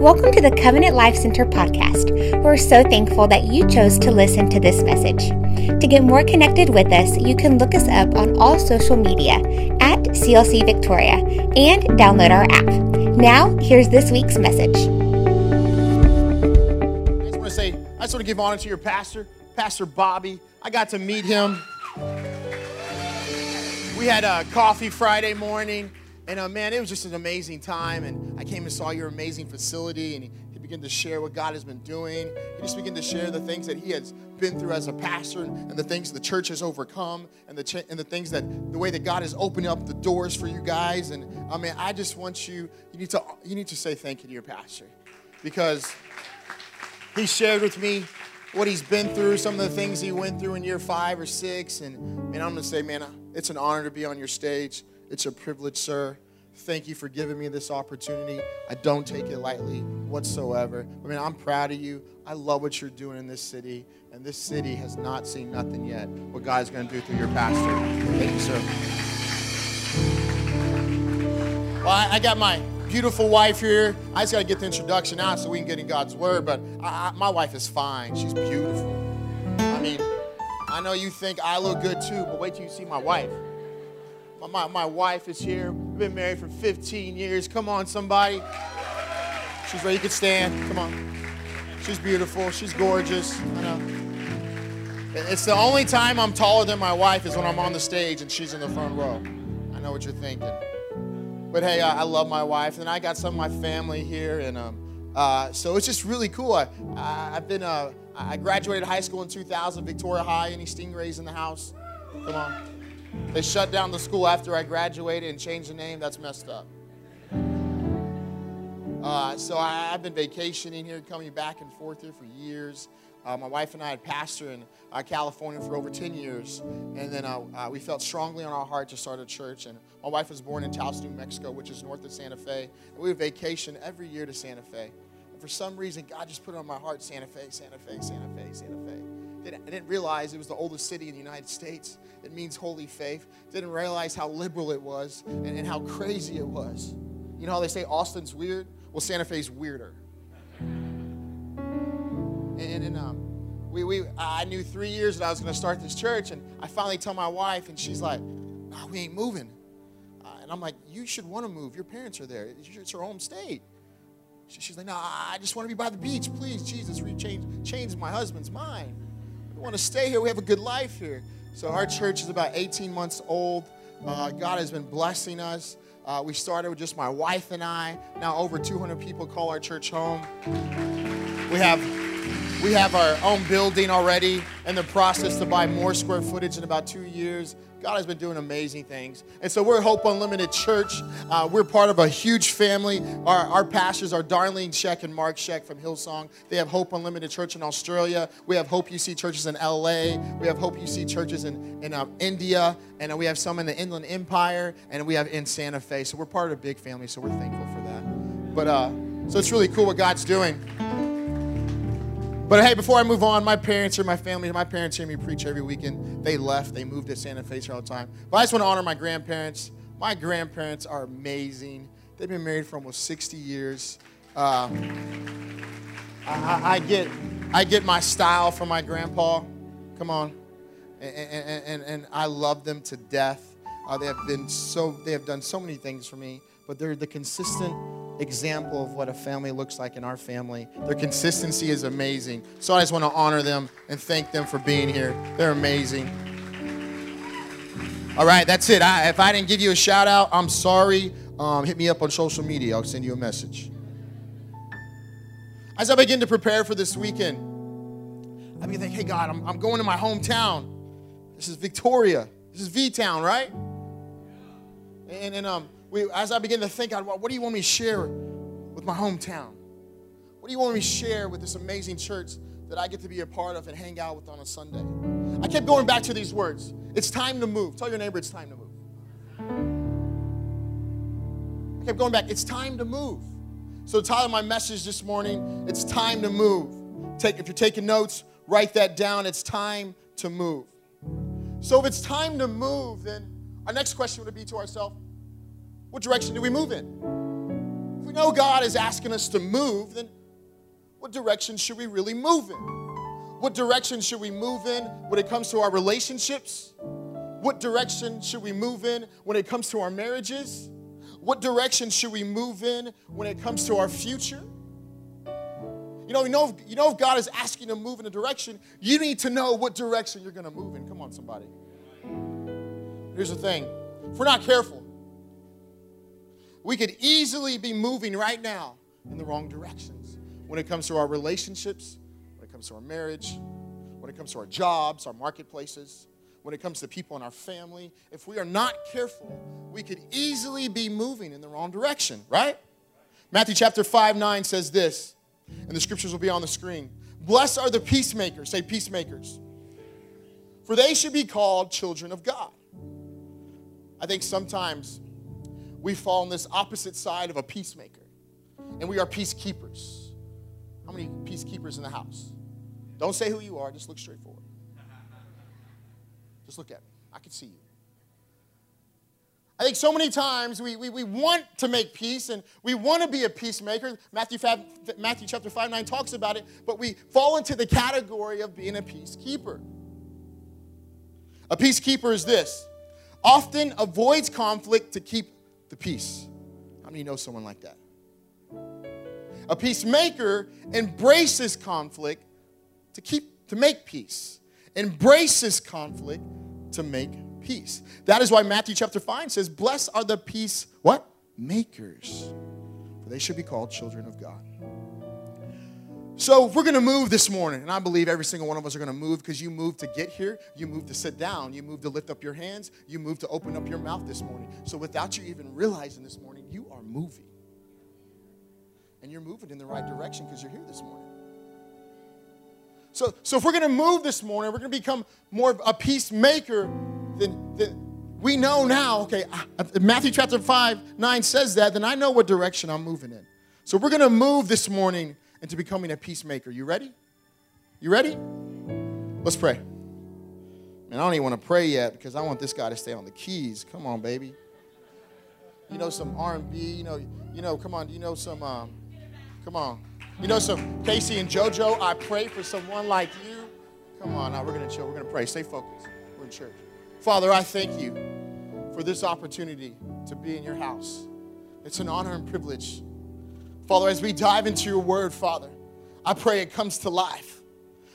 Welcome to the Covenant Life Center podcast. We're so thankful that you chose to listen to this message. To get more connected with us, you can look us up on all social media at CLC Victoria and download our app. Now, here's this week's message. I just want to say, I just want to give honor to your pastor, Pastor Bobby. I got to meet him. We had a coffee Friday morning and uh, man, it was just an amazing time. And I came and saw your amazing facility, and he, he began to share what God has been doing. He just began to share the things that he has been through as a pastor, and, and the things the church has overcome, and the ch- and the things that the way that God has opened up the doors for you guys. And I mean, I just want you you need to you need to say thank you to your pastor because he shared with me what he's been through, some of the things he went through in year five or six. And, and I'm going to say, man, it's an honor to be on your stage. It's a privilege, sir. Thank you for giving me this opportunity. I don't take it lightly whatsoever. I mean, I'm proud of you. I love what you're doing in this city, and this city has not seen nothing yet. What God's going to do through your pastor. Thank you, sir. Well, I, got my beautiful wife here. I just got to get the introduction out so we can get in God's word. But I, I, my wife is fine. She's beautiful. I mean, I know you think I look good too, but wait till you see my wife. My, my wife is here. We've been married for 15 years. Come on, somebody. She's ready. You can stand. Come on. She's beautiful. She's gorgeous. I know. It's the only time I'm taller than my wife is when I'm on the stage and she's in the front row. I know what you're thinking. But hey, I, I love my wife, and I got some of my family here, and um, uh, so it's just really cool. I, I, have been, uh, I graduated high school in 2000, Victoria High. Any Stingrays in the house? Come on. They shut down the school after I graduated and changed the name. That's messed up. Uh, so I, have been vacationing here, coming back and forth here for years. Uh, my wife and I had pastored in uh, California for over 10 years. And then uh, uh, we felt strongly on our heart to start a church. And my wife was born in Taos, New Mexico, which is north of Santa Fe. And we would vacation every year to Santa Fe. And for some reason, God just put it on my heart Santa Fe, Santa Fe, Santa Fe, Santa Fe. I didn't realize it was the oldest city in the United States. It means holy faith. Didn't realize how liberal it was and, and how crazy it was. You know how they say Austin's weird? Well, Santa Fe's weirder. And, and um, we, we, I knew three years that I was going to start this church, and I finally tell my wife, and she's like, oh, "We ain't moving." Uh, and I'm like, "You should want to move. Your parents are there. It's your home state." She's like, "No, I just want to be by the beach. Please, Jesus, change, change my husband's mind." We want to stay here. We have a good life here. So our church is about 18 months old. Uh, God has been blessing us. Uh, we started with just my wife and I. Now over 200 people call our church home. We have we have our own building already in the process to buy more square footage in about two years. God has been doing amazing things. And so we're Hope Unlimited Church. Uh, we're part of a huge family. Our, our pastors are Darlene Zschech and Mark Zschech from Hillsong. They have Hope Unlimited Church in Australia. We have Hope UC churches in LA. We have Hope UC churches in, in uh, India. And we have some in the Inland Empire. And we have in Santa Fe. So we're part of a big family. So we're thankful for that. But uh, so it's really cool what God's doing. But hey, before I move on, my parents are my family. My parents hear me preach every weekend. They left. They moved to Santa Fe all the time. But I just want to honor my grandparents. My grandparents are amazing. They've been married for almost 60 years. Uh, I, I, get, I get my style from my grandpa. Come on. And, and, and, and I love them to death. Uh, they have been so, they have done so many things for me, but they're the consistent example of what a family looks like in our family. Their consistency is amazing. So I just want to honor them and thank them for being here. They're amazing. All right, that's it. I, if I didn't give you a shout out, I'm sorry. Um, hit me up on social media. I'll send you a message. As I begin to prepare for this weekend, I begin to think, hey, God, I'm, I'm going to my hometown. This is Victoria. This is V Town, right? And, and um, we, as I begin to think, God, what do you want me to share with my hometown? What do you want me to share with this amazing church that I get to be a part of and hang out with on a Sunday? I kept going back to these words. It's time to move. Tell your neighbor it's time to move. I kept going back. It's time to move. So, the title of my message this morning, it's time to move. Take, if you're taking notes, write that down. It's time to move. So, if it's time to move, then our next question would be to ourselves what direction do we move in? If we know God is asking us to move, then what direction should we really move in? What direction should we move in when it comes to our relationships? What direction should we move in when it comes to our marriages? What direction should we move in when it comes to our future? You know, you know, if, you know if God is asking you to move in a direction, you need to know what direction you're going to move in. Come on, somebody. Here's the thing if we're not careful, we could easily be moving right now in the wrong directions when it comes to our relationships, when it comes to our marriage, when it comes to our jobs, our marketplaces, when it comes to people in our family. If we are not careful, we could easily be moving in the wrong direction, right? Matthew chapter 5 9 says this, and the scriptures will be on the screen. Blessed are the peacemakers, say peacemakers, for they should be called children of God. I think sometimes we fall on this opposite side of a peacemaker, and we are peacekeepers. How many peacekeepers in the house? Don't say who you are, just look straight forward. Just look at me. I can see you. I think so many times we, we, we want to make peace and we want to be a peacemaker. Matthew, 5, Matthew chapter 5, 9 talks about it, but we fall into the category of being a peacekeeper. A peacekeeper is this often avoids conflict to keep the peace. How many know someone like that? A peacemaker embraces conflict to keep to make peace. Embraces conflict to make peace. That is why Matthew chapter 5 says, Blessed are the peace, what? Makers. For they should be called children of God. So, we're going to move this morning, and I believe every single one of us are going to move because you moved to get here, you moved to sit down, you moved to lift up your hands, you moved to open up your mouth this morning. So, without you even realizing this morning, you are moving. And you're moving in the right direction because you're here this morning. So, so if we're going to move this morning, we're going to become more of a peacemaker, then, then we know now, okay, Matthew chapter 5, 9 says that, then I know what direction I'm moving in. So we're going to move this morning into becoming a peacemaker. You ready? You ready? Let's pray. Man, I don't even want to pray yet because I want this guy to stay on the keys. Come on, baby. You know some R&B. You know, you know. Come on. You know some. Um, come on. You know some K-Ci and JoJo. I pray for someone like you. Come on. Now we're gonna chill. We're gonna pray. Stay focused. We're in church. Father, I thank you for this opportunity to be in your house. It's an honor and privilege Father, as we dive into your word, Father, I pray it comes to life.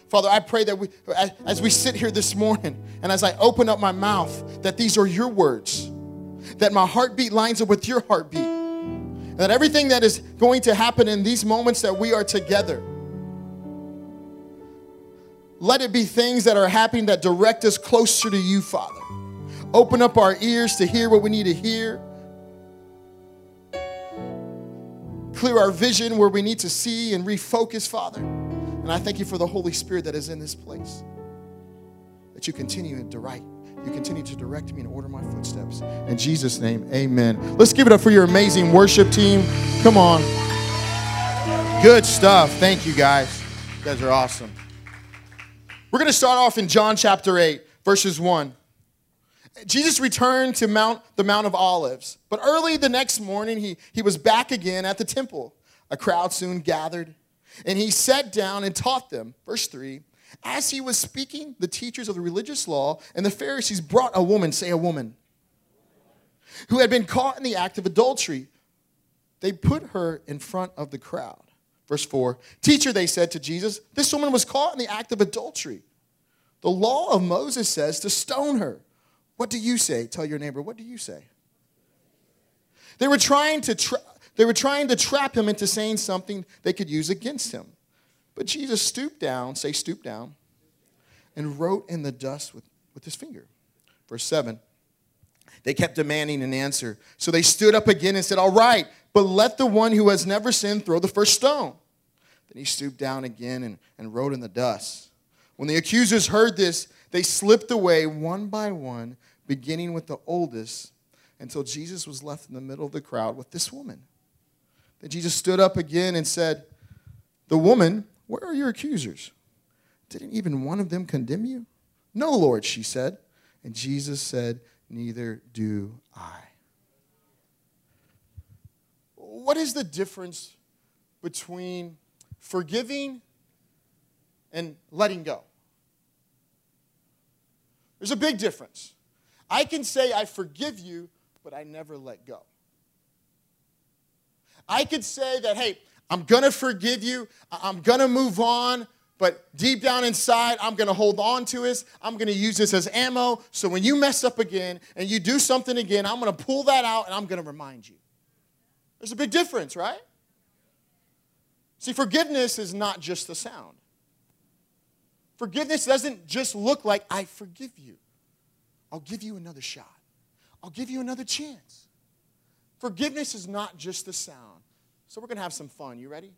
Father, I pray that we, as we sit here this morning and as I open up my mouth, that these are your words, that my heartbeat lines up with your heartbeat, and that everything that is going to happen in these moments that we are together, let it be things that are happening that direct us closer to you, Father. Open up our ears to hear what we need to hear clear our vision where we need to see and refocus, Father. And I thank you for the Holy Spirit that is in this place. That you continue to write. You continue to direct me and order my footsteps. In Jesus' name, amen. Let's give it up for your amazing worship team. Come on. Good stuff. Thank you, guys. You guys are awesome. We're going to start off in John chapter 8, verses 1. Jesus returned to Mount, the Mount of Olives, but early the next morning he, he was back again at the temple. A crowd soon gathered, and he sat down and taught them. Verse 3 As he was speaking, the teachers of the religious law and the Pharisees brought a woman, say a woman, who had been caught in the act of adultery. They put her in front of the crowd. Verse 4 Teacher, they said to Jesus, this woman was caught in the act of adultery. The law of Moses says to stone her. What do you say? Tell your neighbor, what do you say? They were trying to tra- they were trying to trap him into saying something they could use against him. But Jesus stooped down, say stoop down, and wrote in the dust with, with his finger. Verse 7. They kept demanding an answer. So they stood up again and said, All right, but let the one who has never sinned throw the first stone. Then he stooped down again and, and wrote in the dust. When the accusers heard this, they slipped away one by one beginning with the oldest, until Jesus was left in the middle of the crowd with this woman. Then Jesus stood up again and said, The woman, where are your accusers? Didn't even one of them condemn you? No, Lord, she said. And Jesus said, Neither do I. what is the difference between forgiving and letting go? There's a big difference. I can say, I forgive you, but I never let go. I could say that, hey, I'm going to forgive you, I'm going to move on, but deep down inside, I'm going to hold on to this. I'm going to use this as ammo. So when you mess up again and you do something again, I'm going to pull that out and I'm going to remind you. There's a big difference, right? See, forgiveness is not just the sound. Forgiveness doesn't just look like, I forgive you. I'll give you another shot. I'll give you another chance. Forgiveness is not just the sound. So we're going to have some fun. You ready?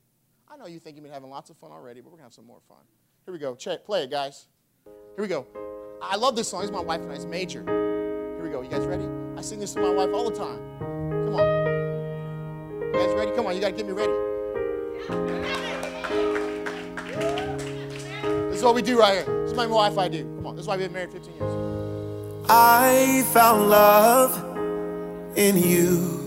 I know you think you've been having lots of fun already, but we're going to have some more fun. Here we go. Check. Play it, guys. Here we go. I love this song. It's my wife and I's major. Here we go. You guys ready? I sing this to my wife all the time. Come on. You guys ready? Come on. You got to get me ready. This is what we do right here. This is my wife I do. Come on. This is why we've been married 15 years. I found love in you.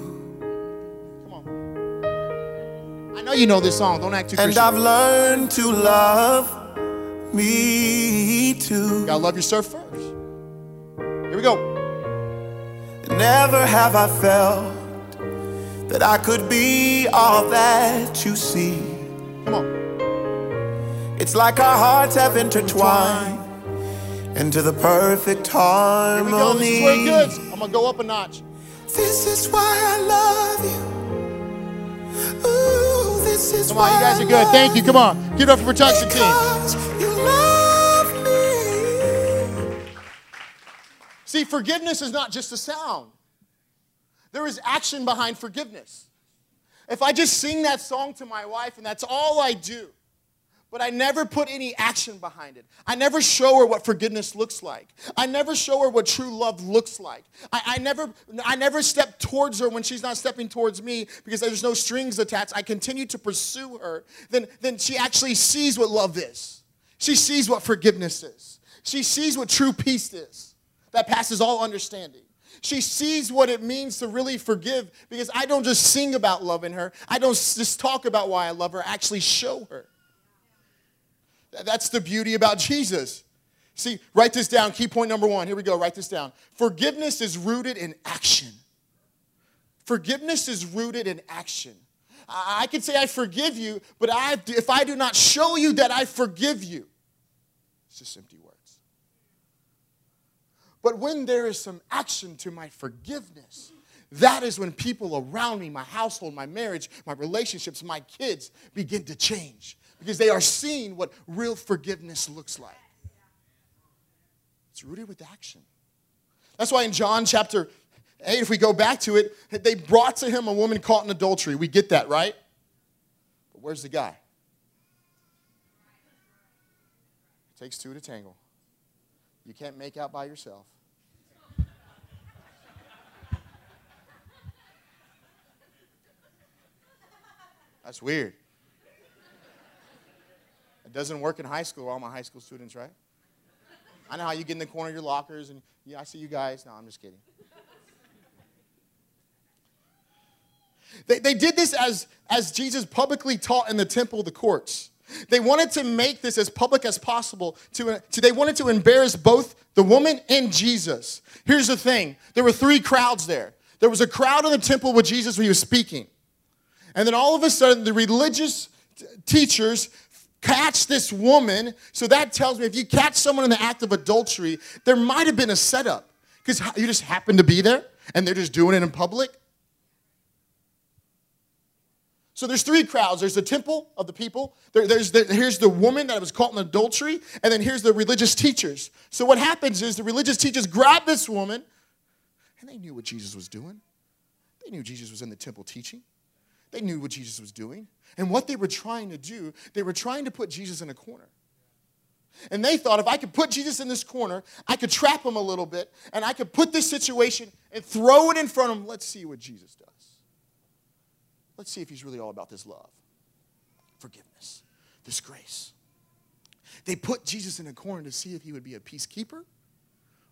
Come on. I know you know this song. Don't act too And Christian. I've learned to love me too. You gotta love yourself first. Here we go. Never have I felt that I could be all that you see. Come on. It's like our hearts have intertwined into the perfect harmony. Here we go. This is where it harmony. I'm gonna go up a notch. This is why I love you. Ooh, this is Come why on, you guys are good. Thank you. Come on. Give it up for production team. You love me. See, forgiveness is not just a sound. There is action behind forgiveness. If I just sing that song to my wife and that's all I do, but I never put any action behind it. I never show her what forgiveness looks like. I never show her what true love looks like. I, I never, I never step towards her when she's not stepping towards me because there's no strings attached. I continue to pursue her. Then, then she actually sees what love is. She sees what forgiveness is. She sees what true peace is that passes all understanding. She sees what it means to really forgive because I don't just sing about loving her. I don't just talk about why I love her. I actually show her. That's the beauty about Jesus. See, write this down. Key point number one. Here we go. Write this down. Forgiveness is rooted in action. Forgiveness is rooted in action. I can say I forgive you, but I, if I do not show you that I forgive you, it's just empty words. But when there is some action to my forgiveness, that is when people around me, my household, my marriage, my relationships, my kids begin to change because they are seeing what real forgiveness looks like. It's rooted with action. That's why in John chapter 8, if we go back to it, they brought to him a woman caught in adultery. We get that, right? But where's the guy? It takes two to tangle. You can't make out by yourself. That's weird. It doesn't work in high school, all my high school students, right? I know how you get in the corner of your lockers and yeah, I see you guys. No, I'm just kidding. They, they did this as, as Jesus publicly taught in the temple, of the courts. They wanted to make this as public as possible. To, to, they wanted to embarrass both the woman and Jesus. Here's the thing there were three crowds there. There was a crowd in the temple with Jesus when he was speaking. And then all of a sudden, the religious t- teachers catch this woman. So that tells me if you catch someone in the act of adultery, there might have been a setup because you just happened to be there and they're just doing it in public. So there's three crowds. There's the temple of the people. There, there's the, here's the woman that was caught in adultery, and then here's the religious teachers. So what happens is the religious teachers grab this woman, and they knew what Jesus was doing. They knew Jesus was in the temple teaching. They knew what Jesus was doing. And what they were trying to do, they were trying to put Jesus in a corner. And they thought if I could put Jesus in this corner, I could trap him a little bit, and I could put this situation and throw it in front of him. Let's see what Jesus does. Let's see if he's really all about this love, forgiveness, this grace. They put Jesus in a corner to see if he would be a peacekeeper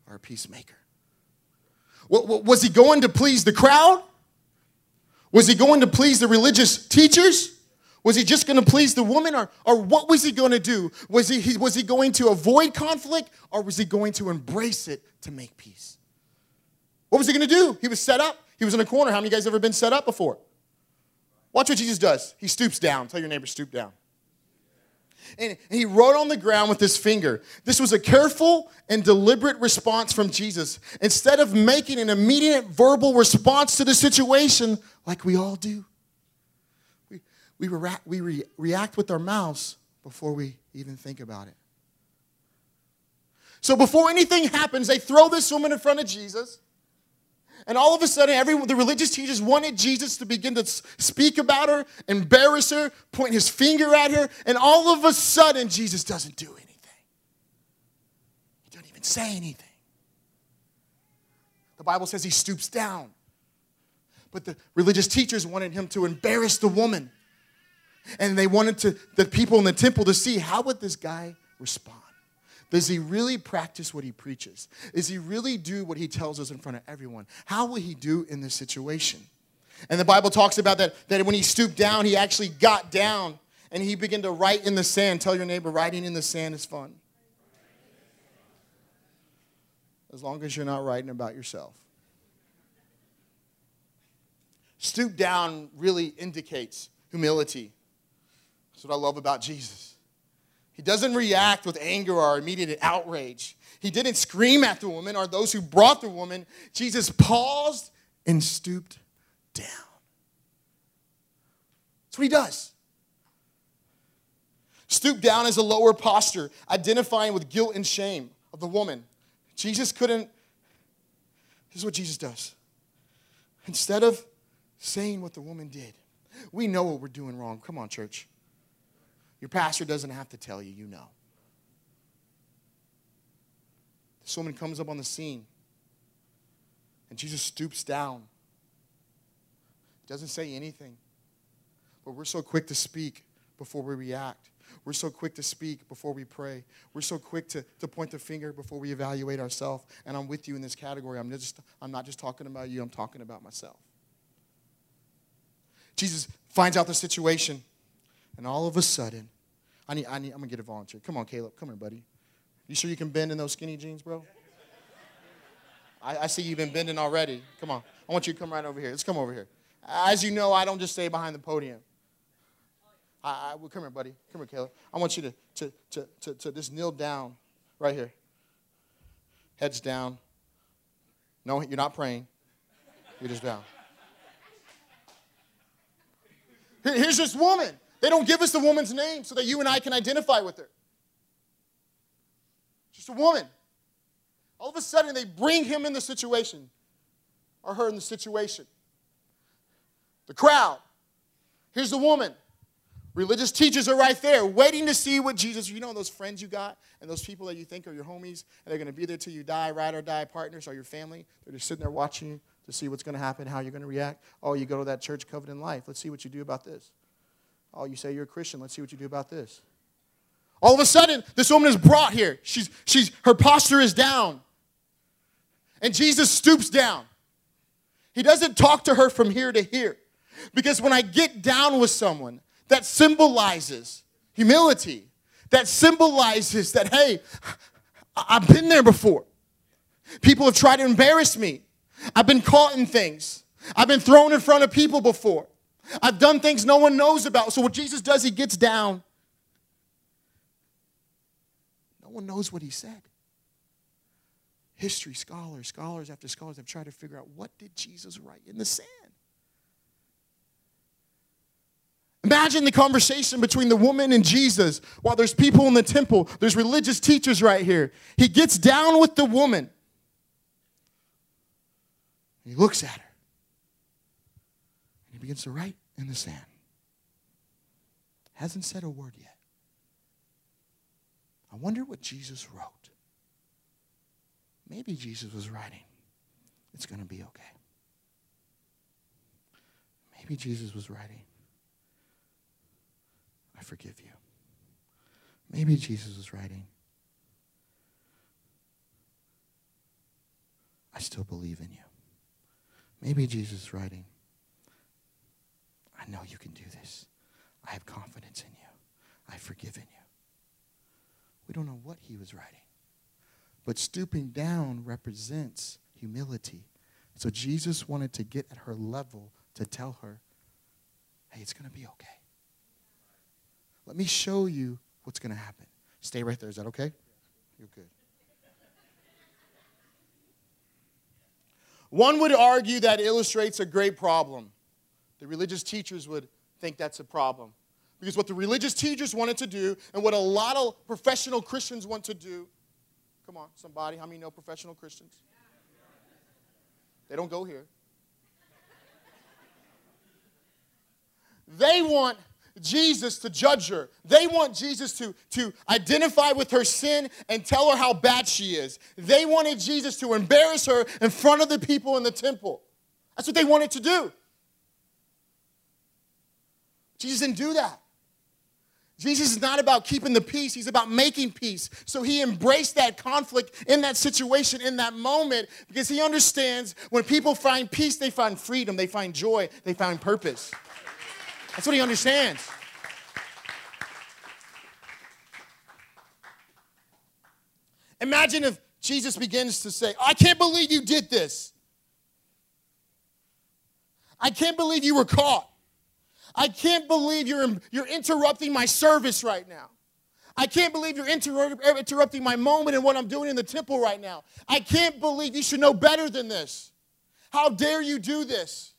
or a peacemaker. Wa- wa- Was he going to please the crowd? Was he going to please the religious teachers? Was he just going to please the woman? Or, or what was he going to do? Was he, was he going to avoid conflict? Or was he going to embrace it to make peace? What was he going to do? He was set up. He was in a corner. How many guys ever been set up before? Watch what Jesus does. He stoops down. Tell your neighbor, stoop down. And he wrote on the ground with his finger. This was a careful and deliberate response from Jesus. Instead of making an immediate verbal response to the situation, like we all do, we, react, we re- react with our mouths before we even think about it. So before anything happens, they throw this woman in front of Jesus. And all of a sudden, everyone, the religious teachers wanted Jesus to begin to speak about her, embarrass her, point his finger at her. And all of a sudden, Jesus doesn't do anything. He doesn't even say anything. The Bible says he stoops down. But the religious teachers wanted him to embarrass the woman. And they wanted to, the people in the temple to see how would this guy respond. Does he really practice what he preaches? Does he really do what he tells us in front of everyone? How will he do in this situation? And the Bible talks about that, that when he stooped down, he actually got down and he began to write in the sand. Tell your neighbor, writing in the sand is fun. As long as you're not writing about yourself. Stoop down really indicates humility. That's what I love about Jesus. He doesn't react with anger or immediate outrage. He didn't scream at the woman or those who brought the woman. Jesus paused and stooped down. That's what he does. Stoop down is a lower posture, identifying with guilt and shame of the woman. Jesus couldn't. This is what Jesus does. Instead of saying what the woman did, we know what we're doing wrong. Come on, church. Your pastor doesn't have to tell you, you know. This woman comes up on the scene, and Jesus stoops down. Doesn't say anything. But we're so quick to speak before we react. We're so quick to speak before we pray. We're so quick to, to point the finger before we evaluate ourselves. And I'm with you in this category. I'm, just, I'm not just talking about you, I'm talking about myself. Jesus finds out the situation, and all of a sudden, I need, I need, I'm gonna get a volunteer. Come on, Caleb. Come here, buddy. You sure you can bend in those skinny jeans, bro? I, I see you've been bending already. Come on. I want you to come right over here. Let's come over here. As you know, I don't just stay behind the podium. I, I well, come here, buddy. Come here, Caleb. I want you to, to, to, to, to just kneel down right here. Heads down. No, you're not praying. You're just down. Here, here's this woman. They don't give us the woman's name so that you and I can identify with her. Just a woman. All of a sudden, they bring him in the situation, or her in the situation. The crowd. Here's the woman. Religious teachers are right there, waiting to see what Jesus, you know, those friends you got and those people that you think are your homies, and they're going to be there till you die, ride or die partners, or your family. They're just sitting there watching you to see what's going to happen, how you're going to react. Oh, you go to that church covenant life. Let's see what you do about this. Oh, you say you're a Christian. Let's see what you do about this. All of a sudden, this woman is brought here. She's, she's, her posture is down. And Jesus stoops down. He doesn't talk to her from here to here. Because when I get down with someone, that symbolizes humility. That symbolizes that, hey, I've been there before. People have tried to embarrass me. I've been caught in things. I've been thrown in front of people before. I've done things no one knows about. So what Jesus does, he gets down. No one knows what he said. History scholars, scholars after scholars have tried to figure out what did Jesus write in the sand? Imagine the conversation between the woman and Jesus while there's people in the temple, there's religious teachers right here. He gets down with the woman. He looks at her begins to write in the sand. Hasn't said a word yet. I wonder what Jesus wrote. Maybe Jesus was writing, it's going to be okay. Maybe Jesus was writing, I forgive you. Maybe Jesus was writing, I still believe in you. Maybe Jesus is writing, I know you can do this. I have confidence in you. I've forgiven you. We don't know what he was writing. But stooping down represents humility. So Jesus wanted to get at her level to tell her, hey, it's going to be okay. Let me show you what's going to happen. Stay right there. Is that okay? You're good. One would argue that illustrates a great problem. The religious teachers would think that's a problem. Because what the religious teachers wanted to do, and what a lot of professional Christians want to do, come on, somebody, how many know professional Christians? They don't go here. They want Jesus to judge her. They want Jesus to, to identify with her sin and tell her how bad she is. They wanted Jesus to embarrass her in front of the people in the temple. That's what they wanted to do. Jesus didn't do that. Jesus is not about keeping the peace, he's about making peace. So he embraced that conflict in that situation, in that moment, because he understands when people find peace, they find freedom, they find joy, they find purpose. That's what he understands. Imagine if Jesus begins to say, I can't believe you did this. I can't believe you were caught. I can't believe you're, you're interrupting my service right now. I can't believe you're inter- interrupting my moment and what I'm doing in the temple right now. I can't believe you should know better than this. How dare you do this?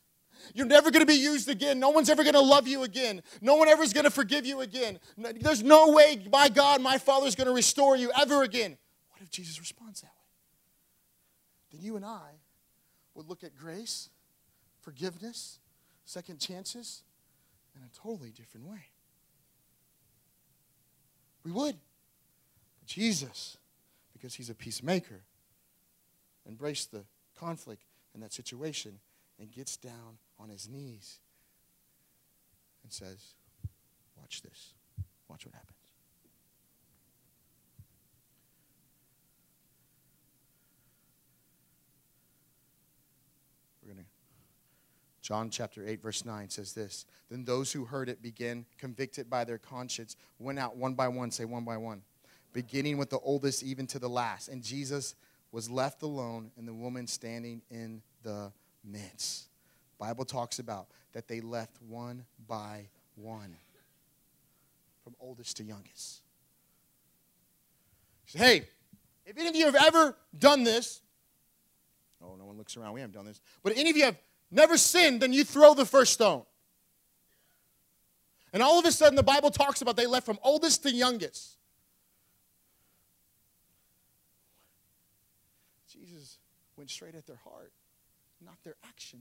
You're never going to be used again. No one's ever going to love you again. No one ever is going to forgive you again. There's no way, my God, my Father is going to restore you ever again. What if Jesus responds that way? Then you and I would look at grace, forgiveness, second chances, in a totally different way. We would. But Jesus, because he's a peacemaker, embraced the conflict in that situation and gets down on his knees and says, Watch this. Watch what happens. We're going to John chapter 8, verse 9 says this Then those who heard it began, convicted by their conscience, went out one by one, say one by one, beginning with the oldest even to the last. And Jesus was left alone, and the woman standing in the midst. Bible talks about that they left one by one, from oldest to youngest. Said, hey, if any of you have ever done this, oh, no one looks around, we haven't done this, but any of you have never sinned, then you throw the first stone. And all of a sudden, the Bible talks about they left from oldest to youngest. Jesus went straight at their heart, not their action.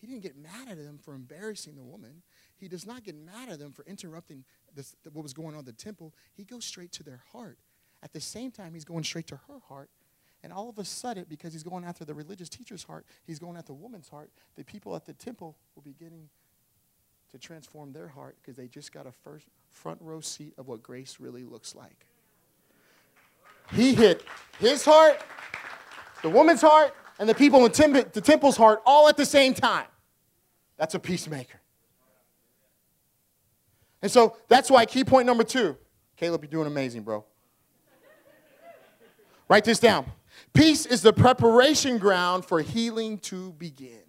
He didn't get mad at them for embarrassing the woman. He does not get mad at them for interrupting this, what was going on at the temple. He goes straight to their heart. At the same time, he's going straight to her heart and all of a sudden, because he's going after the religious teacher's heart, he's going after the woman's heart, the people at the temple will be getting to transform their heart because they just got a first front row seat of what grace really looks like. He hit his heart, the woman's heart, and the people in the temple's heart all at the same time. That's a peacemaker. And so that's why key point number two. Caleb, you're doing amazing, bro. Write this down. Peace is the preparation ground for healing to begin.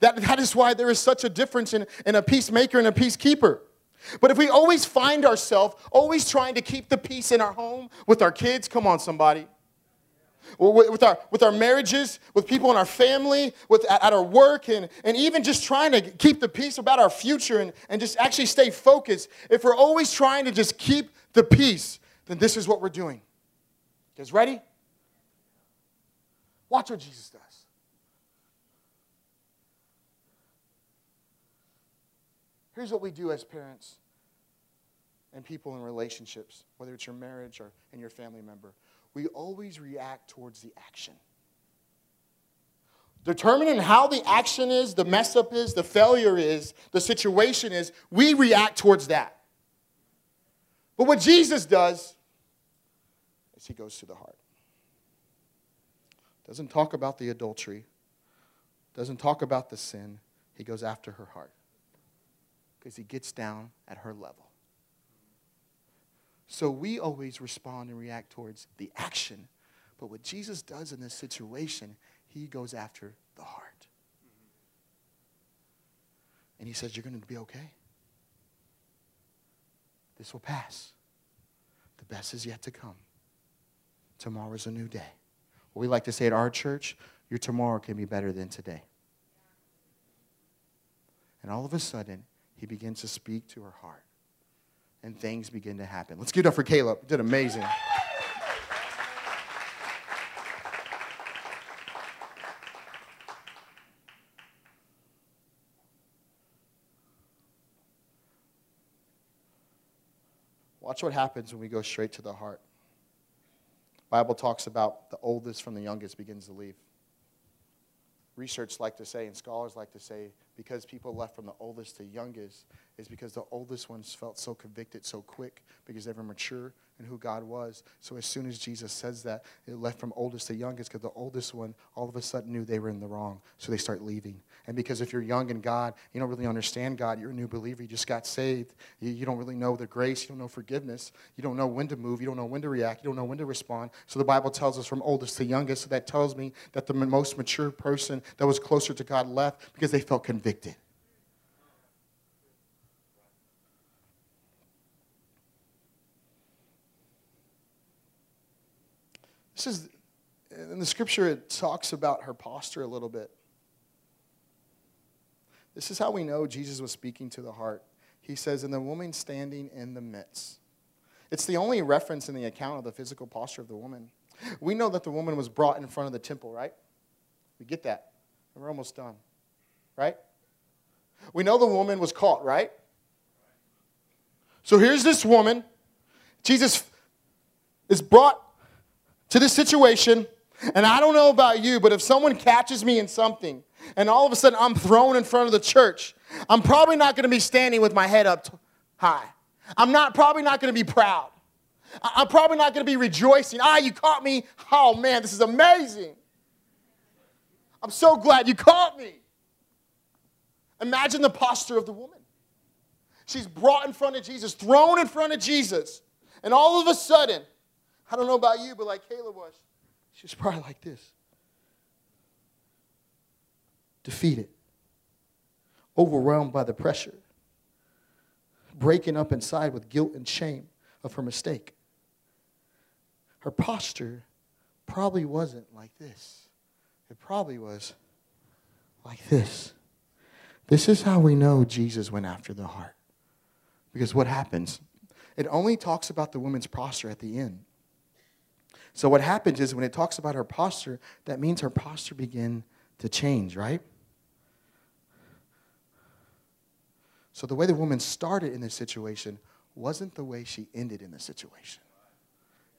That, that is why there is such a difference in, in a peacemaker and a peacekeeper. But if we always find ourselves always trying to keep the peace in our home with our kids, come on, somebody. With our, with our marriages, with people in our family, with, at, at our work, and, and even just trying to keep the peace about our future and, and just actually stay focused. If we're always trying to just keep the peace, then this is what we're doing. Guys ready? Watch what Jesus does. Here's what we do as parents and people in relationships, whether it's your marriage or in your family member. We always react towards the action. Determining how the action is, the mess up is, the failure is, the situation is, we react towards that. But what Jesus does he goes to the heart. Doesn't talk about the adultery, doesn't talk about the sin, he goes after her heart because he gets down at her level. So we always respond and react towards the action. But what Jesus does in this situation, he goes after the heart. And he says, You're going to be okay. This will pass. The best is yet to come. Tomorrow's a new day. What we like to say at our church, your tomorrow can be better than today. And all of a sudden, he begins to speak to her heart. And things begin to happen. Let's give it up for Caleb. He did amazing. Watch what happens when we go straight to the heart. Bible talks about the oldest from the youngest begins to leave. Research like to say and scholars like to say because people left from the oldest to youngest is because the oldest ones felt so convicted so quick because they were mature and who God was. So as soon as Jesus says that, it left from oldest to youngest because the oldest one all of a sudden knew they were in the wrong. So they start leaving. And because if you're young in God, you don't really understand God. You're a new believer. You just got saved. You, you don't really know the grace. You don't know forgiveness. You don't know when to move. You don't know when to react. You don't know when to respond. So the Bible tells us from oldest to youngest. So that tells me that the most mature person that was closer to God left because they felt convicted. This is, in the scripture, it talks about her posture a little bit. This is how we know Jesus was speaking to the heart. He says, And the woman standing in the midst. It's the only reference in the account of the physical posture of the woman. We know that the woman was brought in front of the temple, right? We get that. we're almost done, right? We know the woman was caught, right? So here's this woman. Jesus is brought to this situation, and I don't know about you, but if someone catches me in something, and all of a sudden I'm thrown in front of the church, I'm probably not going to be standing with my head up high. I'm not probably not going to be proud. I'm probably not going to be rejoicing. Ah, you caught me. Oh man, this is amazing. I'm so glad you caught me. Imagine the posture of the woman. She's brought in front of Jesus, thrown in front of Jesus, and all of a sudden, I don't know about you, but like Caleb was, she was probably like this defeated, overwhelmed by the pressure, breaking up inside with guilt and shame of her mistake. Her posture probably wasn't like this, it probably was like this. This is how we know Jesus went after the heart. Because what happens? It only talks about the woman's posture at the end. So what happens is when it talks about her posture, that means her posture begin to change, right? So the way the woman started in this situation wasn't the way she ended in the situation.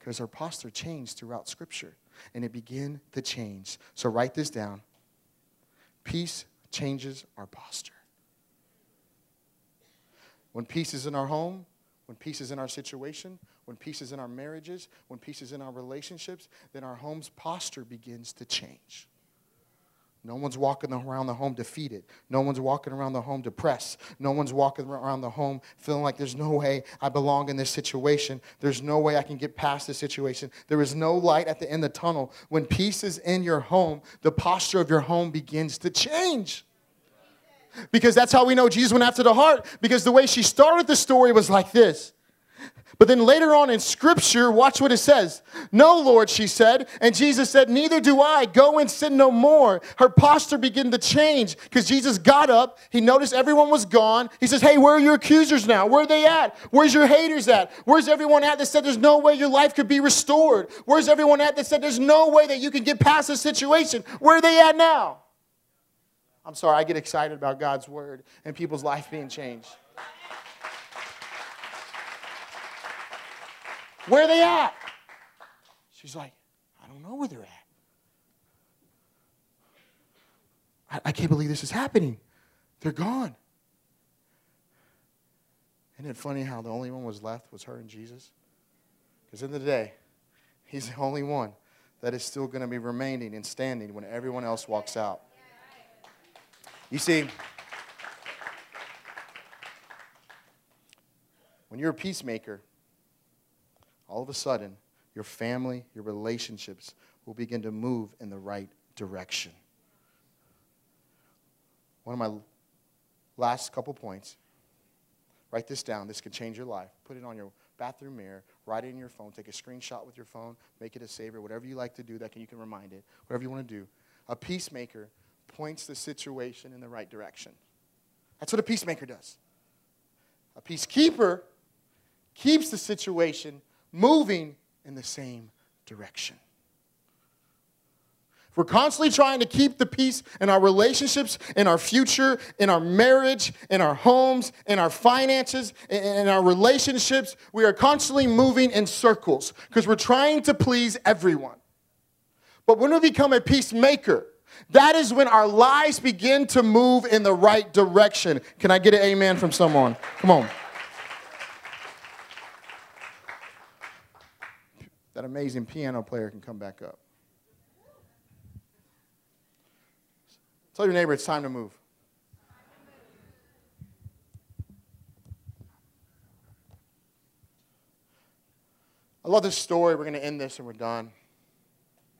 Because her posture changed throughout Scripture and it began to change. So write this down. Peace changes our posture. When peace is in our home, when peace is in our situation, when peace is in our marriages, when peace is in our relationships, then our home's posture begins to change. No one's walking around the home defeated. No one's walking around the home depressed. No one's walking around the home feeling like there's no way I belong in this situation. There's no way I can get past this situation. There is no light at the end of the tunnel. When peace is in your home, the posture of your home begins to change. Because that's how we know Jesus went after the heart. Because the way she started the story was like this. But then later on in scripture, watch what it says. No, Lord, she said. And Jesus said, Neither do I. Go and sin no more. Her posture began to change because Jesus got up. He noticed everyone was gone. He says, Hey, where are your accusers now? Where are they at? Where's your haters at? Where's everyone at that said there's no way your life could be restored? Where's everyone at that said there's no way that you can get past this situation? Where are they at now? I'm sorry, I get excited about God's word and people's life being changed. Where are they at? She's like, I don't know where they're at. I, I can't believe this is happening. They're gone. Isn't it funny how the only one was left was her and Jesus? Because in the day, he's the only one that is still going to be remaining and standing when everyone else walks out. You see, when you're a peacemaker, all of a sudden, your family, your relationships will begin to move in the right direction. One of my last couple points write this down. This could change your life. Put it on your bathroom mirror, write it in your phone, take a screenshot with your phone, make it a saver, whatever you like to do that can, you can remind it, whatever you want to do. A peacemaker points the situation in the right direction. That's what a peacemaker does. A peacekeeper keeps the situation moving in the same direction. We're constantly trying to keep the peace in our relationships, in our future, in our marriage, in our homes, in our finances, in our relationships. We are constantly moving in circles because we're trying to please everyone. But when we become a peacemaker, that is when our lives begin to move in the right direction. Can I get an amen from someone? Come on. That amazing piano player can come back up. Tell your neighbor it's time to move. I love this story. We're going to end this and we're done.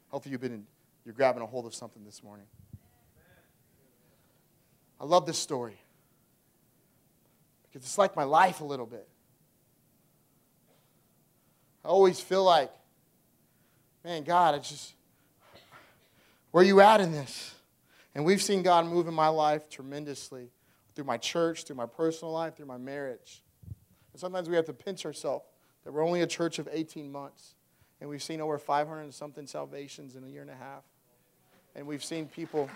Hopefully, you've been you're grabbing a hold of something this morning. I love this story because it's like my life a little bit. I always feel like, man, God, it's just, where are you at in this? And we've seen God move in my life tremendously through my church, through my personal life, through my marriage. And sometimes we have to pinch ourselves that we're only a church of 18 months. And we've seen over 500 and something salvations in a year and a half. And we've seen people,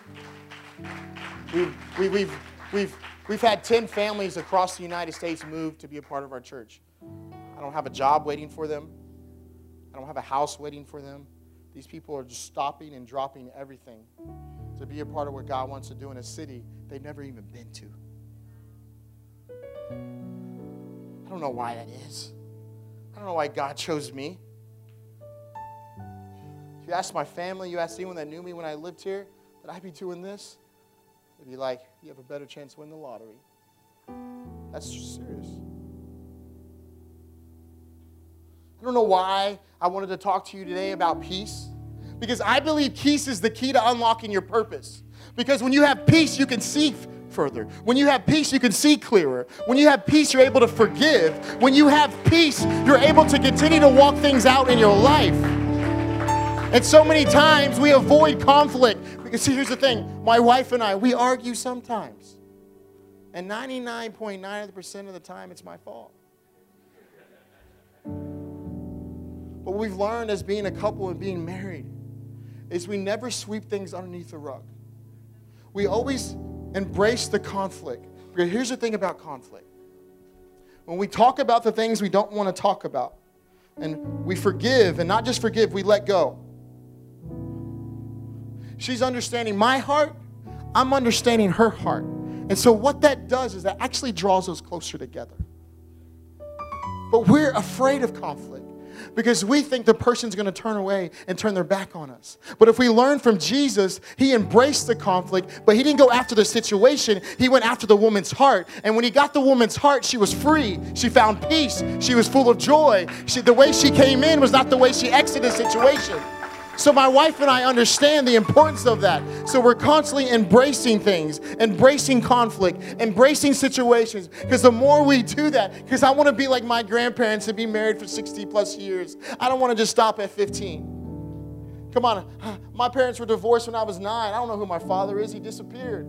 we've, we, have we've, we've, we've had 10 families across the United States move to be a part of our church. I don't have a job waiting for them, I don't have a house waiting for them. These people are just stopping and dropping everything to be a part of what God wants to do in a city they've never even been to. I don't know why that is. I don't know why God chose me. If you ask my family, you ask anyone that knew me when I lived here, that I'd be doing this, they'd be like, you have a better chance to win the lottery. That's serious. I don't know why I wanted to talk to you today about peace because I believe peace is the key to unlocking your purpose. Because when you have peace, you can see further. When you have peace, you can see clearer. When you have peace, you're able to forgive. When you have peace, you're able to continue to walk things out in your life. And so many times we avoid conflict. Because see, here's the thing my wife and I, we argue sometimes. And 99.9% of the time, it's my fault. What we've learned as being a couple and being married is we never sweep things underneath the rug. We always embrace the conflict. Because here's the thing about conflict when we talk about the things we don't want to talk about, and we forgive, and not just forgive, we let go. She's understanding my heart, I'm understanding her heart. And so, what that does is that actually draws us closer together. But we're afraid of conflict because we think the person's going to turn away and turn their back on us. But if we learn from Jesus, he embraced the conflict, but he didn't go after the situation. He went after the woman's heart. And when he got the woman's heart, she was free. She found peace. She was full of joy. She, the way she came in was not the way she exited the situation. So, my wife and I understand the importance of that. So, we're constantly embracing things, embracing conflict, embracing situations. Because the more we do that, because I want to be like my grandparents and be married for 60 plus years, I don't want to just stop at 15. Come on, my parents were divorced when I was nine. I don't know who my father is, he disappeared.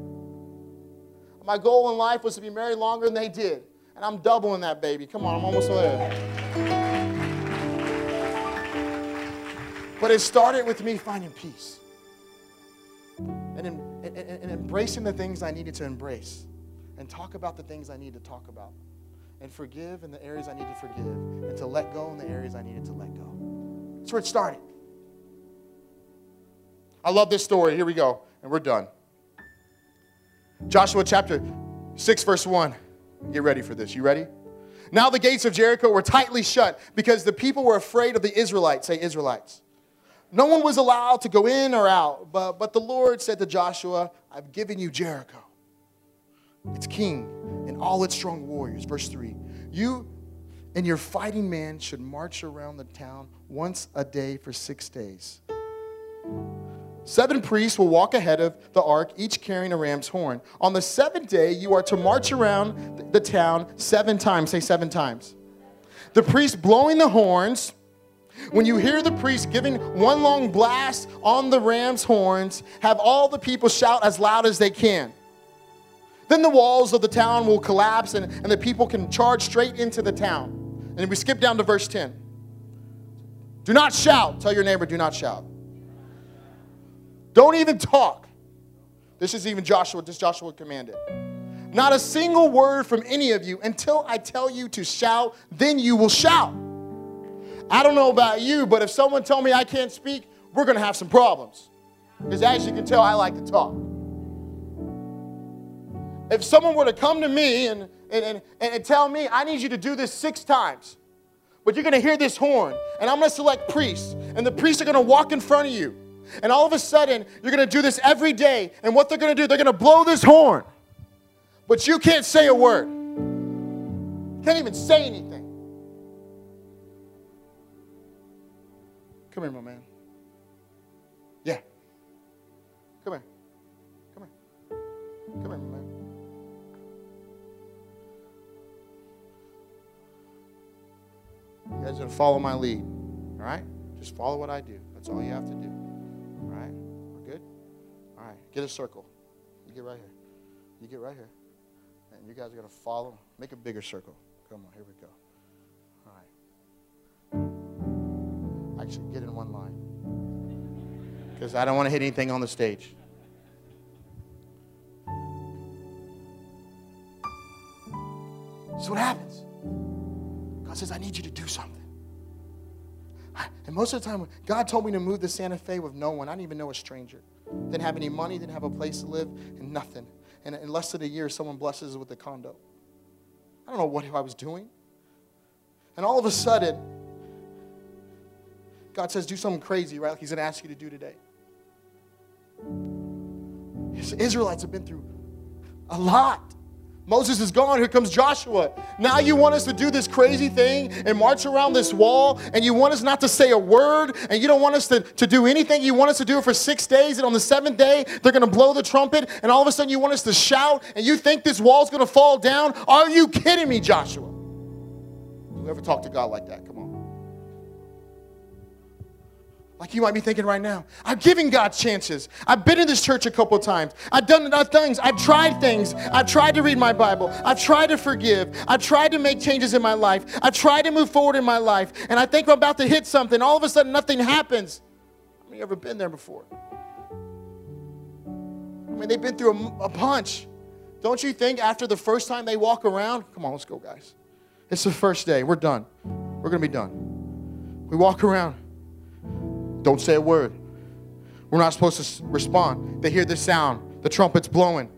My goal in life was to be married longer than they did. And I'm doubling that baby. Come on, I'm almost there. But it started with me finding peace and, in, and, and embracing the things I needed to embrace and talk about the things I need to talk about and forgive in the areas I need to forgive and to let go in the areas I needed to let go. That's where it started. I love this story. Here we go, and we're done. Joshua chapter 6, verse 1. Get ready for this. You ready? Now the gates of Jericho were tightly shut because the people were afraid of the Israelites. Say, Israelites. No one was allowed to go in or out, but, but the Lord said to Joshua, I've given you Jericho. its king, and all its strong warriors. Verse 3 You and your fighting man should march around the town once a day for six days. Seven priests will walk ahead of the ark, each carrying a ram's horn. On the seventh day, you are to march around the town seven times. Say seven times. The priest blowing the horns. When you hear the priest giving one long blast on the ram's horns, have all the people shout as loud as they can. Then the walls of the town will collapse and, and the people can charge straight into the town. And we skip down to verse 10. Do not shout. Tell your neighbor, do not shout. Don't even talk. This is even Joshua, this Joshua commanded. Not a single word from any of you until I tell you to shout, then you will shout. I don't know about you, but if someone told me I can't speak, we're going to have some problems. Because as you can tell, I like to talk. If someone were to come to me and, and, and, and tell me, I need you to do this six times, but you're going to hear this horn, and I'm going to select priests, and the priests are going to walk in front of you, and all of a sudden, you're going to do this every day. And what they're going to do, they're going to blow this horn. But you can't say a word. Can't even say anything. Come here, my man. Yeah. Come here. Come here. Come here, my man. You guys are to follow my lead. All right? Just follow what I do. That's all you have to do. All right? We're good? All right. Get a circle. You get right here. You get right here. And you guys are going to follow. Make a bigger circle. Come on. Here we go. Actually, get in one line. Because I don't want to hit anything on the stage. So what happens. God says, I need you to do something. And most of the time, God told me to move to Santa Fe with no one. I didn't even know a stranger. Didn't have any money, didn't have a place to live, and nothing. And in less than a year, someone blesses with a condo. I don't know what I was doing. And all of a sudden, God says, do something crazy, right? Like He's going to ask you to do today. Israelites have been through a lot. Moses is gone. Here comes Joshua. Now you want us to do this crazy thing and march around this wall, and you want us not to say a word, and you don't want us to, to do anything. You want us to do it for six days, and on the seventh day, they're going to blow the trumpet, and all of a sudden you want us to shout, and you think this wall's going to fall down? Are you kidding me, Joshua? You ever talk to God like that? Come on. Like you might be thinking right now, I'm giving God chances. I've been in this church a couple times. I've done enough things. I've tried things. I've tried to read my Bible. I've tried to forgive. I've tried to make changes in my life. I've tried to move forward in my life. And I think I'm about to hit something. All of a sudden, nothing happens. Have you ever been there before? I mean, they've been through a, a bunch. Don't you think after the first time they walk around, come on, let's go, guys. It's the first day. We're done. We're going to be done. We walk around. Don't say a word. We're not supposed to respond. They hear the sound, the trumpet's blowing.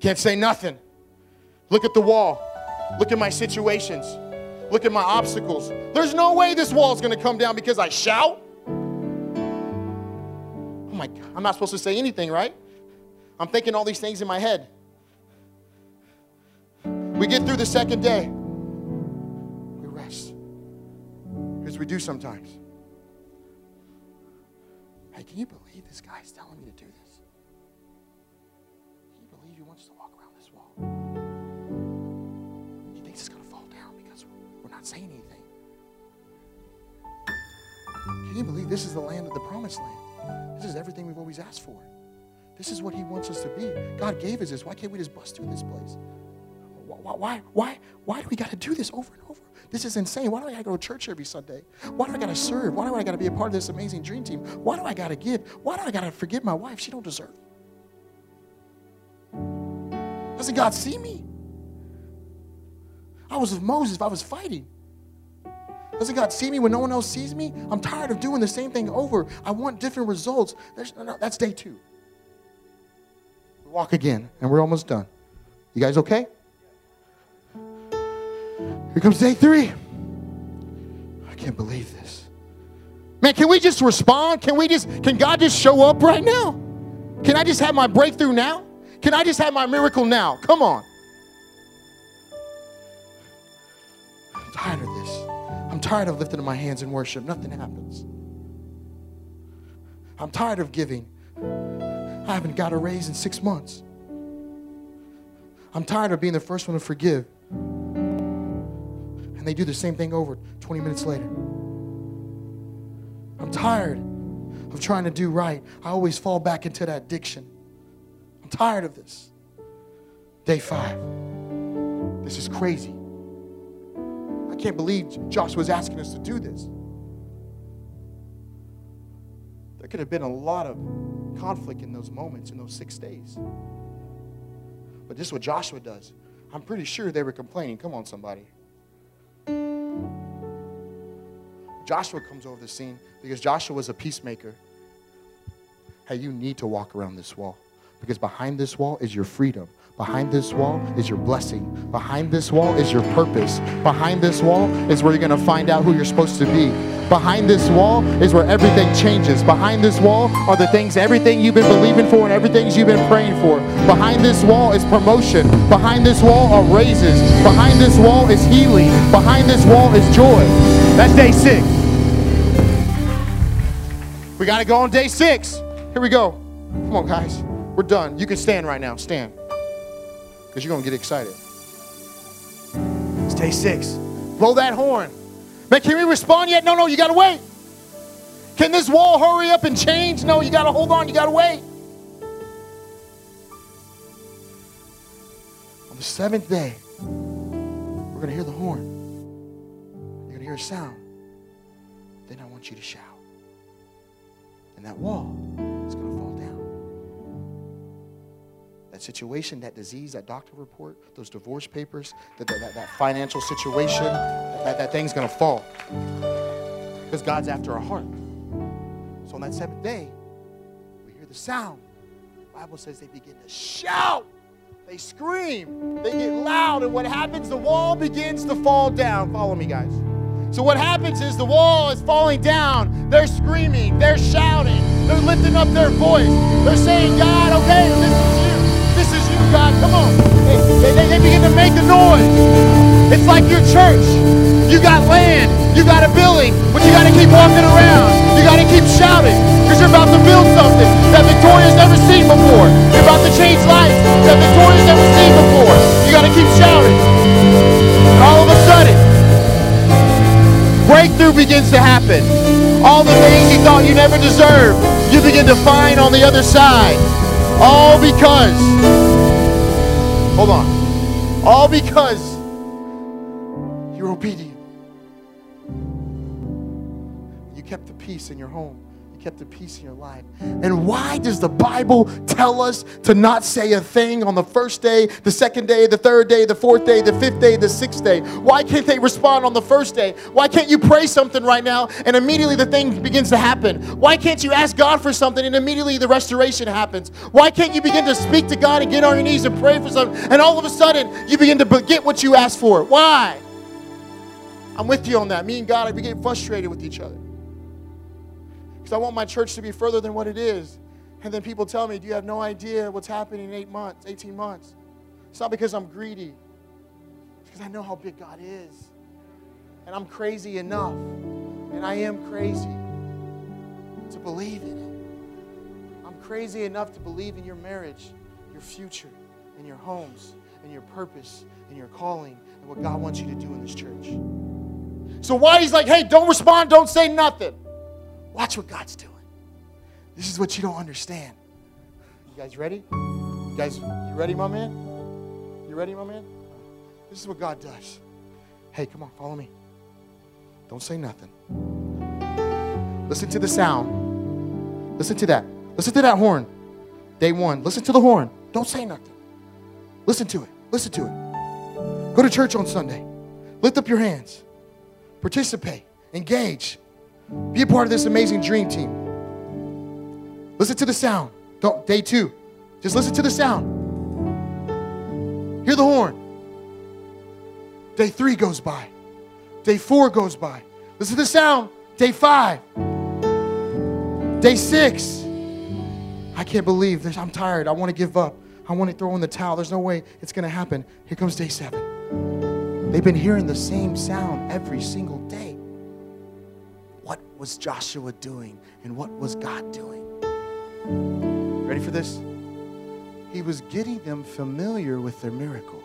Can't say nothing. Look at the wall. Look at my situations. Look at my obstacles. There's no way this wall is going to come down because I shout. Oh my God. I'm not supposed to say anything, right? I'm thinking all these things in my head. We get through the second day. We rest. Because we do sometimes. Hey, can you believe this guy's telling me to do this? Can you believe he wants to walk around this wall? He thinks it's going to fall down because we're not saying anything. Can you believe this is the land of the promised land? This is everything we've always asked for. This is what he wants us to be. God gave us this. Why can't we just bust through this place? Why, why, why, why do we got to do this over and over? This is insane. Why do I got to go to church every Sunday? Why do I got to serve? Why do I got to be a part of this amazing dream team? Why do I got to give? Why do I got to forgive my wife? She don't deserve. Doesn't God see me? I was with Moses I was fighting. Doesn't God see me when no one else sees me? I'm tired of doing the same thing over. I want different results. No, no, that's day two. We walk again, and we're almost done. You guys okay? Here comes day three. I can't believe this. Man, can we just respond? Can we just, can God just show up right now? Can I just have my breakthrough now? Can I just have my miracle now? Come on. I'm tired of this. I'm tired of lifting up my hands in worship. Nothing happens. I'm tired of giving. I haven't got a raise in six months. I'm tired of being the first one to forgive. And they do the same thing over 20 minutes later. I'm tired of trying to do right. I always fall back into that addiction. I'm tired of this. Day five. This is crazy. I can't believe Joshua's asking us to do this. There could have been a lot of conflict in those moments, in those six days. But this is what Joshua does. I'm pretty sure they were complaining. Come on, somebody. Joshua comes over the scene because Joshua was a peacemaker. Hey, you need to walk around this wall because behind this wall is your freedom. Behind this wall is your blessing. Behind this wall is your purpose. Behind this wall is where you're going to find out who you're supposed to be. Behind this wall is where everything changes. Behind this wall are the things, everything you've been believing for and everything you've been praying for. Behind this wall is promotion. Behind this wall are raises. Behind this wall is healing. Behind this wall is joy. That's day six. We got to go on day six. Here we go. Come on, guys. We're done. You can stand right now. Stand. Because you're going to get excited. It's day six. Blow that horn. Man, can we respond yet? No, no, you got to wait. Can this wall hurry up and change? No, you got to hold on. You got to wait. On the seventh day, we're going to hear the horn. You're going to hear a sound. Then I want you to shout. And that wall situation, that disease, that doctor report, those divorce papers, that, that, that, financial situation, that, that thing's going to fall. Because God's after our heart. So on that seventh day, we hear the sound. The Bible says they begin to shout. They scream. They get loud. And what happens? The wall begins to fall down. Follow me, guys. So what happens is the wall is falling down. They're screaming. They're shouting. They're lifting up their voice. They're saying, God, okay, this is you. God. Come on. They, they, they begin to make a noise. It's like your church. You got land. You got a building. But you got to keep walking around. You got to keep shouting. Because you're about to build something that Victoria's never seen before. You're about to change lives that Victoria's never seen before. You got to keep shouting. And all of a sudden, breakthrough begins to happen. All the things you thought you never deserved, you begin to find on the other side. All because, hold on, all because you're obedient. You kept the peace in your home. Kept the peace in your life. And why does the Bible tell us to not say a thing on the first day, the second day, the third day, the fourth day, the fifth day, the sixth day? Why can't they respond on the first day? Why can't you pray something right now and immediately the thing begins to happen? Why can't you ask God for something and immediately the restoration happens? Why can't you begin to speak to God and get on your knees and pray for something and all of a sudden you begin to get what you asked for? Why? I'm with you on that. Me and God, we get frustrated with each other. Because I want my church to be further than what it is. And then people tell me, Do you have no idea what's happening in eight months, 18 months? It's not because I'm greedy, it's because I know how big God is. And I'm crazy enough, and I am crazy to believe in it. I'm crazy enough to believe in your marriage, your future, and your homes, and your purpose, and your calling, and what God wants you to do in this church. So why he's like, hey, don't respond, don't say nothing. Watch what God's doing. This is what you don't understand. You guys ready? You guys, you ready, my man? You ready, my man? This is what God does. Hey, come on, follow me. Don't say nothing. Listen to the sound. Listen to that. Listen to that horn. Day one. Listen to the horn. Don't say nothing. Listen to it. Listen to it. Go to church on Sunday. Lift up your hands. Participate. Engage. Be a part of this amazing dream team. Listen to the sound. Don't day two. Just listen to the sound. Hear the horn. Day three goes by. Day four goes by. Listen to the sound. Day five. Day six. I can't believe this. I'm tired. I want to give up. I want to throw in the towel. There's no way it's going to happen. Here comes day seven. They've been hearing the same sound every single day. Was Joshua doing and what was God doing? Ready for this? He was getting them familiar with their miracle.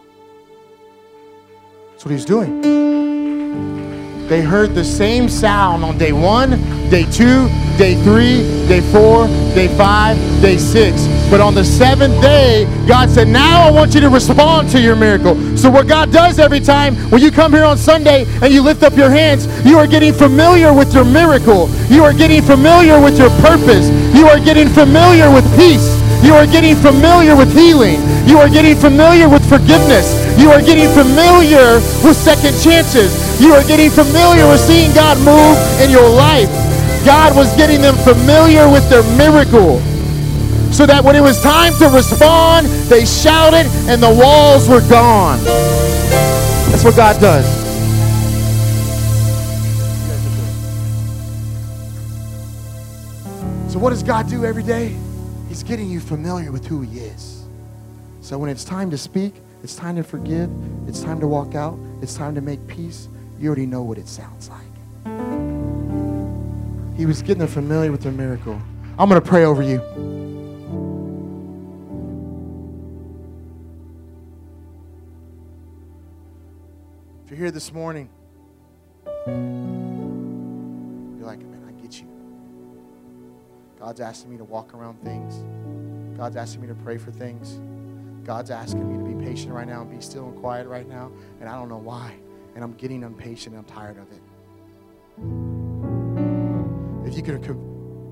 That's what he was doing. They heard the same sound on day one, day two, day three, day four, day five, day six. But on the seventh day, God said, Now I want you to respond to your miracle. So, what God does every time when you come here on Sunday and you lift up your hands, you are getting familiar with your miracle. You are getting familiar with your purpose. You are getting familiar with peace. You are getting familiar with healing. You are getting familiar with forgiveness. You are getting familiar with second chances. You are getting familiar with seeing God move in your life. God was getting them familiar with their miracle. So that when it was time to respond, they shouted and the walls were gone. That's what God does. So, what does God do every day? He's getting you familiar with who He is. So, when it's time to speak, it's time to forgive, it's time to walk out, it's time to make peace, you already know what it sounds like. He was getting them familiar with their miracle. I'm going to pray over you. If you're here this morning, God's asking me to walk around things. God's asking me to pray for things. God's asking me to be patient right now and be still and quiet right now, and I don't know why. And I'm getting impatient and I'm tired of it. If you could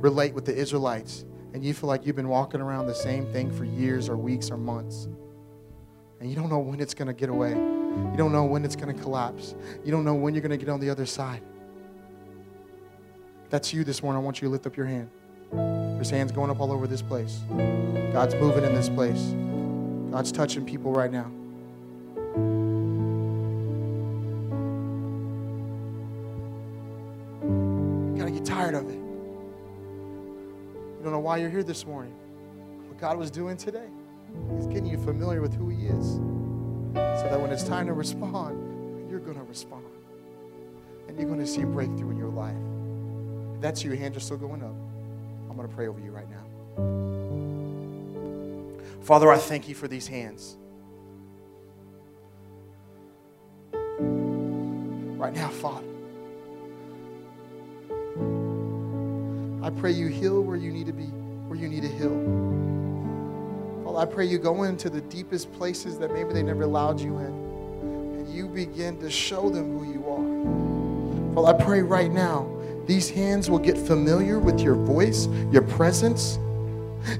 relate with the Israelites and you feel like you've been walking around the same thing for years or weeks or months, and you don't know when it's going to get away, you don't know when it's going to collapse, you don't know when you're going to get on the other side. That's you this morning. I want you to lift up your hand. There's hands going up all over this place. God's moving in this place. God's touching people right now. You gotta get tired of it. You don't know why you're here this morning. What God was doing today, He's getting you familiar with who He is. So that when it's time to respond, you're gonna respond. And you're gonna see a breakthrough in your life. If that's you, hands are still going up. I'm gonna pray over you right now. Father, I thank you for these hands. Right now, Father, I pray you heal where you need to be, where you need to heal. Father, I pray you go into the deepest places that maybe they never allowed you in, and you begin to show them who you are. Father, I pray right now these hands will get familiar with your voice, your presence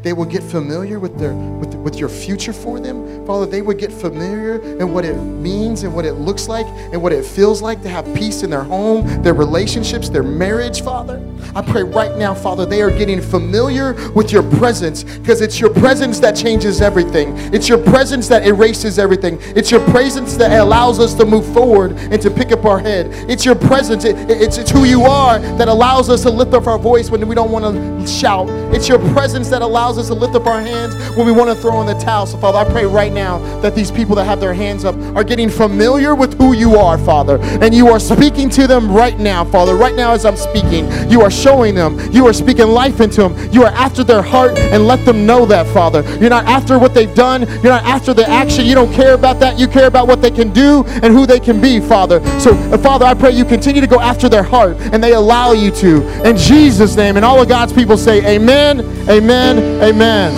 they will get familiar with their with, with your future for them. Father, they would get familiar and what it means and what it looks like and what it feels like to have peace in their home, their relationships, their marriage, Father. I pray right now, Father, they are getting familiar with your presence because it's your presence that changes everything. It's your presence that erases everything. It's your presence that allows us to move forward and to pick up our head. It's your presence, it, it's, it's who you are that allows us to lift up our voice when we don't want to shout. It's your presence that allows us to lift up our hands when we want to throw in the towel. So, Father, I pray right now that these people that have their hands up are getting familiar with who you are, Father. And you are speaking to them right now, Father. Right now, as I'm speaking, you are showing them, you are speaking life into them. You are after their heart and let them know that, Father. You're not after what they've done, you're not after the action. You don't care about that. You care about what they can do and who they can be, Father. So, uh, Father, I pray you continue to go after their heart and they allow you to. In Jesus' name. And all of God's people say, Amen, amen, amen.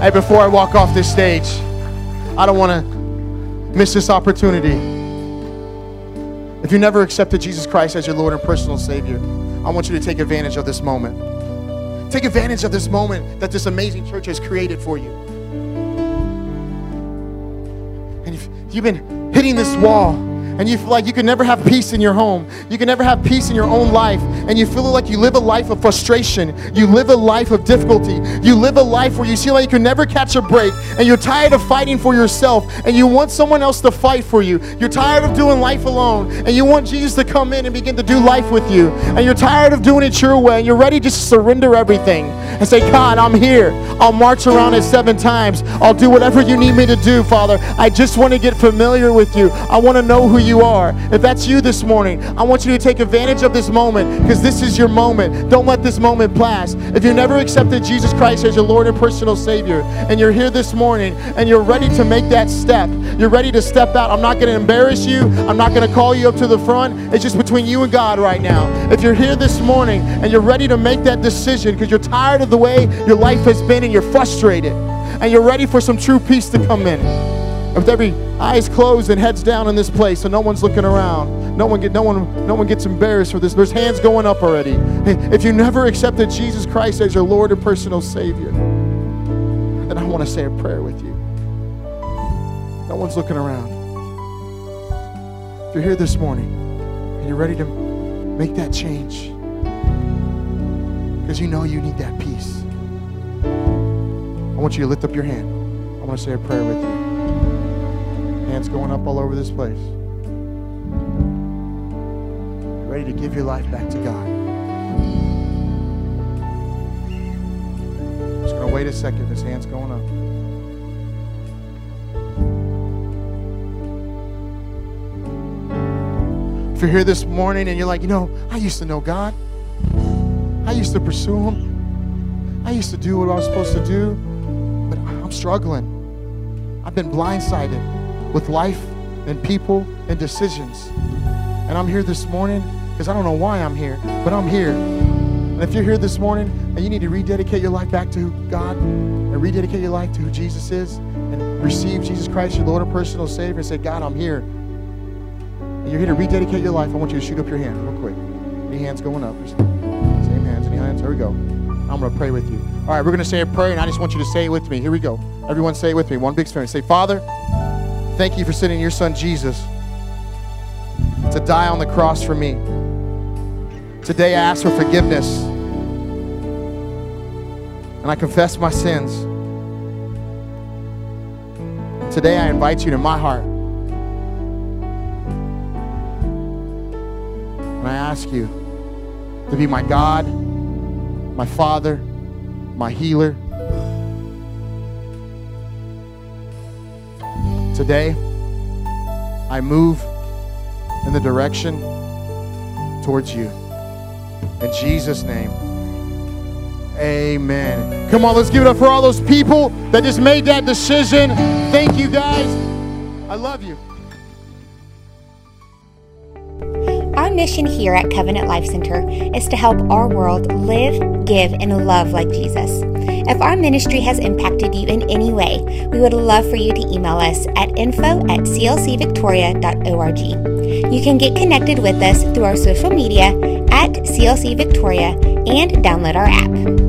Hey, before I walk off this stage, I don't want to miss this opportunity. If you never accepted Jesus Christ as your Lord and personal Savior, I want you to take advantage of this moment. Take advantage of this moment that this amazing church has created for you. And if you've been hitting this wall, and you feel like you can never have peace in your home, you can never have peace in your own life, and you feel like you live a life of frustration, you live a life of difficulty, you live a life where you feel like you can never catch a break, and you're tired of fighting for yourself, and you want someone else to fight for you, you're tired of doing life alone, and you want Jesus to come in and begin to do life with you, and you're tired of doing it your way, and you're ready to surrender everything and say, God, I'm here. I'll march around it seven times. I'll do whatever you need me to do, Father. I just want to get familiar with you. I want to know who you are. If that's you this morning, I want you to take advantage of this moment because this is your moment. Don't let this moment pass. If you never accepted Jesus Christ as your Lord and personal Savior, and you're here this morning and you're ready to make that step, you're ready to step out. I'm not going to embarrass you. I'm not going to call you up to the front. It's just between you and God right now. If you're here this morning and you're ready to make that decision because you're tired of the way your life has been and you're frustrated and you're ready for some true peace to come in. With every eyes closed and heads down in this place, so no one's looking around. No one get no one no one gets embarrassed for this. There's hands going up already. If you never accepted Jesus Christ as your Lord and personal Savior, then I want to say a prayer with you. No one's looking around. If you're here this morning and you're ready to make that change, because you know you need that peace. I want you to lift up your hand. I want to say a prayer with you. Hands going up all over this place. Ready to give your life back to God. Just going to wait a second. His hand's going up. If you're here this morning and you're like, you know, I used to know God. I used to pursue Him. I used to do what I was supposed to do, but I'm struggling. I've been blindsided with life and people and decisions. And I'm here this morning because I don't know why I'm here, but I'm here. And if you're here this morning and you need to rededicate your life back to God and rededicate your life to who Jesus is and receive Jesus Christ, your Lord and personal Savior, and say, God, I'm here. And you're here to rededicate your life. I want you to shoot up your hand real quick. Any hands going up? Same hands, any hands? Here we go. I'm going to pray with you. All right, we're going to say a prayer, and I just want you to say it with me. Here we go. Everyone say it with me. One big experience. Say, Father, thank you for sending your son Jesus to die on the cross for me. Today I ask for forgiveness. And I confess my sins. Today I invite you to my heart. And I ask you to be my God, my Father, my healer. Today, I move in the direction towards you. In Jesus' name, amen. Come on, let's give it up for all those people that just made that decision. Thank you, guys. I love you. Our mission here at Covenant Life Center is to help our world live, give, and love like Jesus. If our ministry has impacted you in any way, we would love for you to email us at info at clcvictoria.org. You can get connected with us through our social media at CLC Victoria and download our app.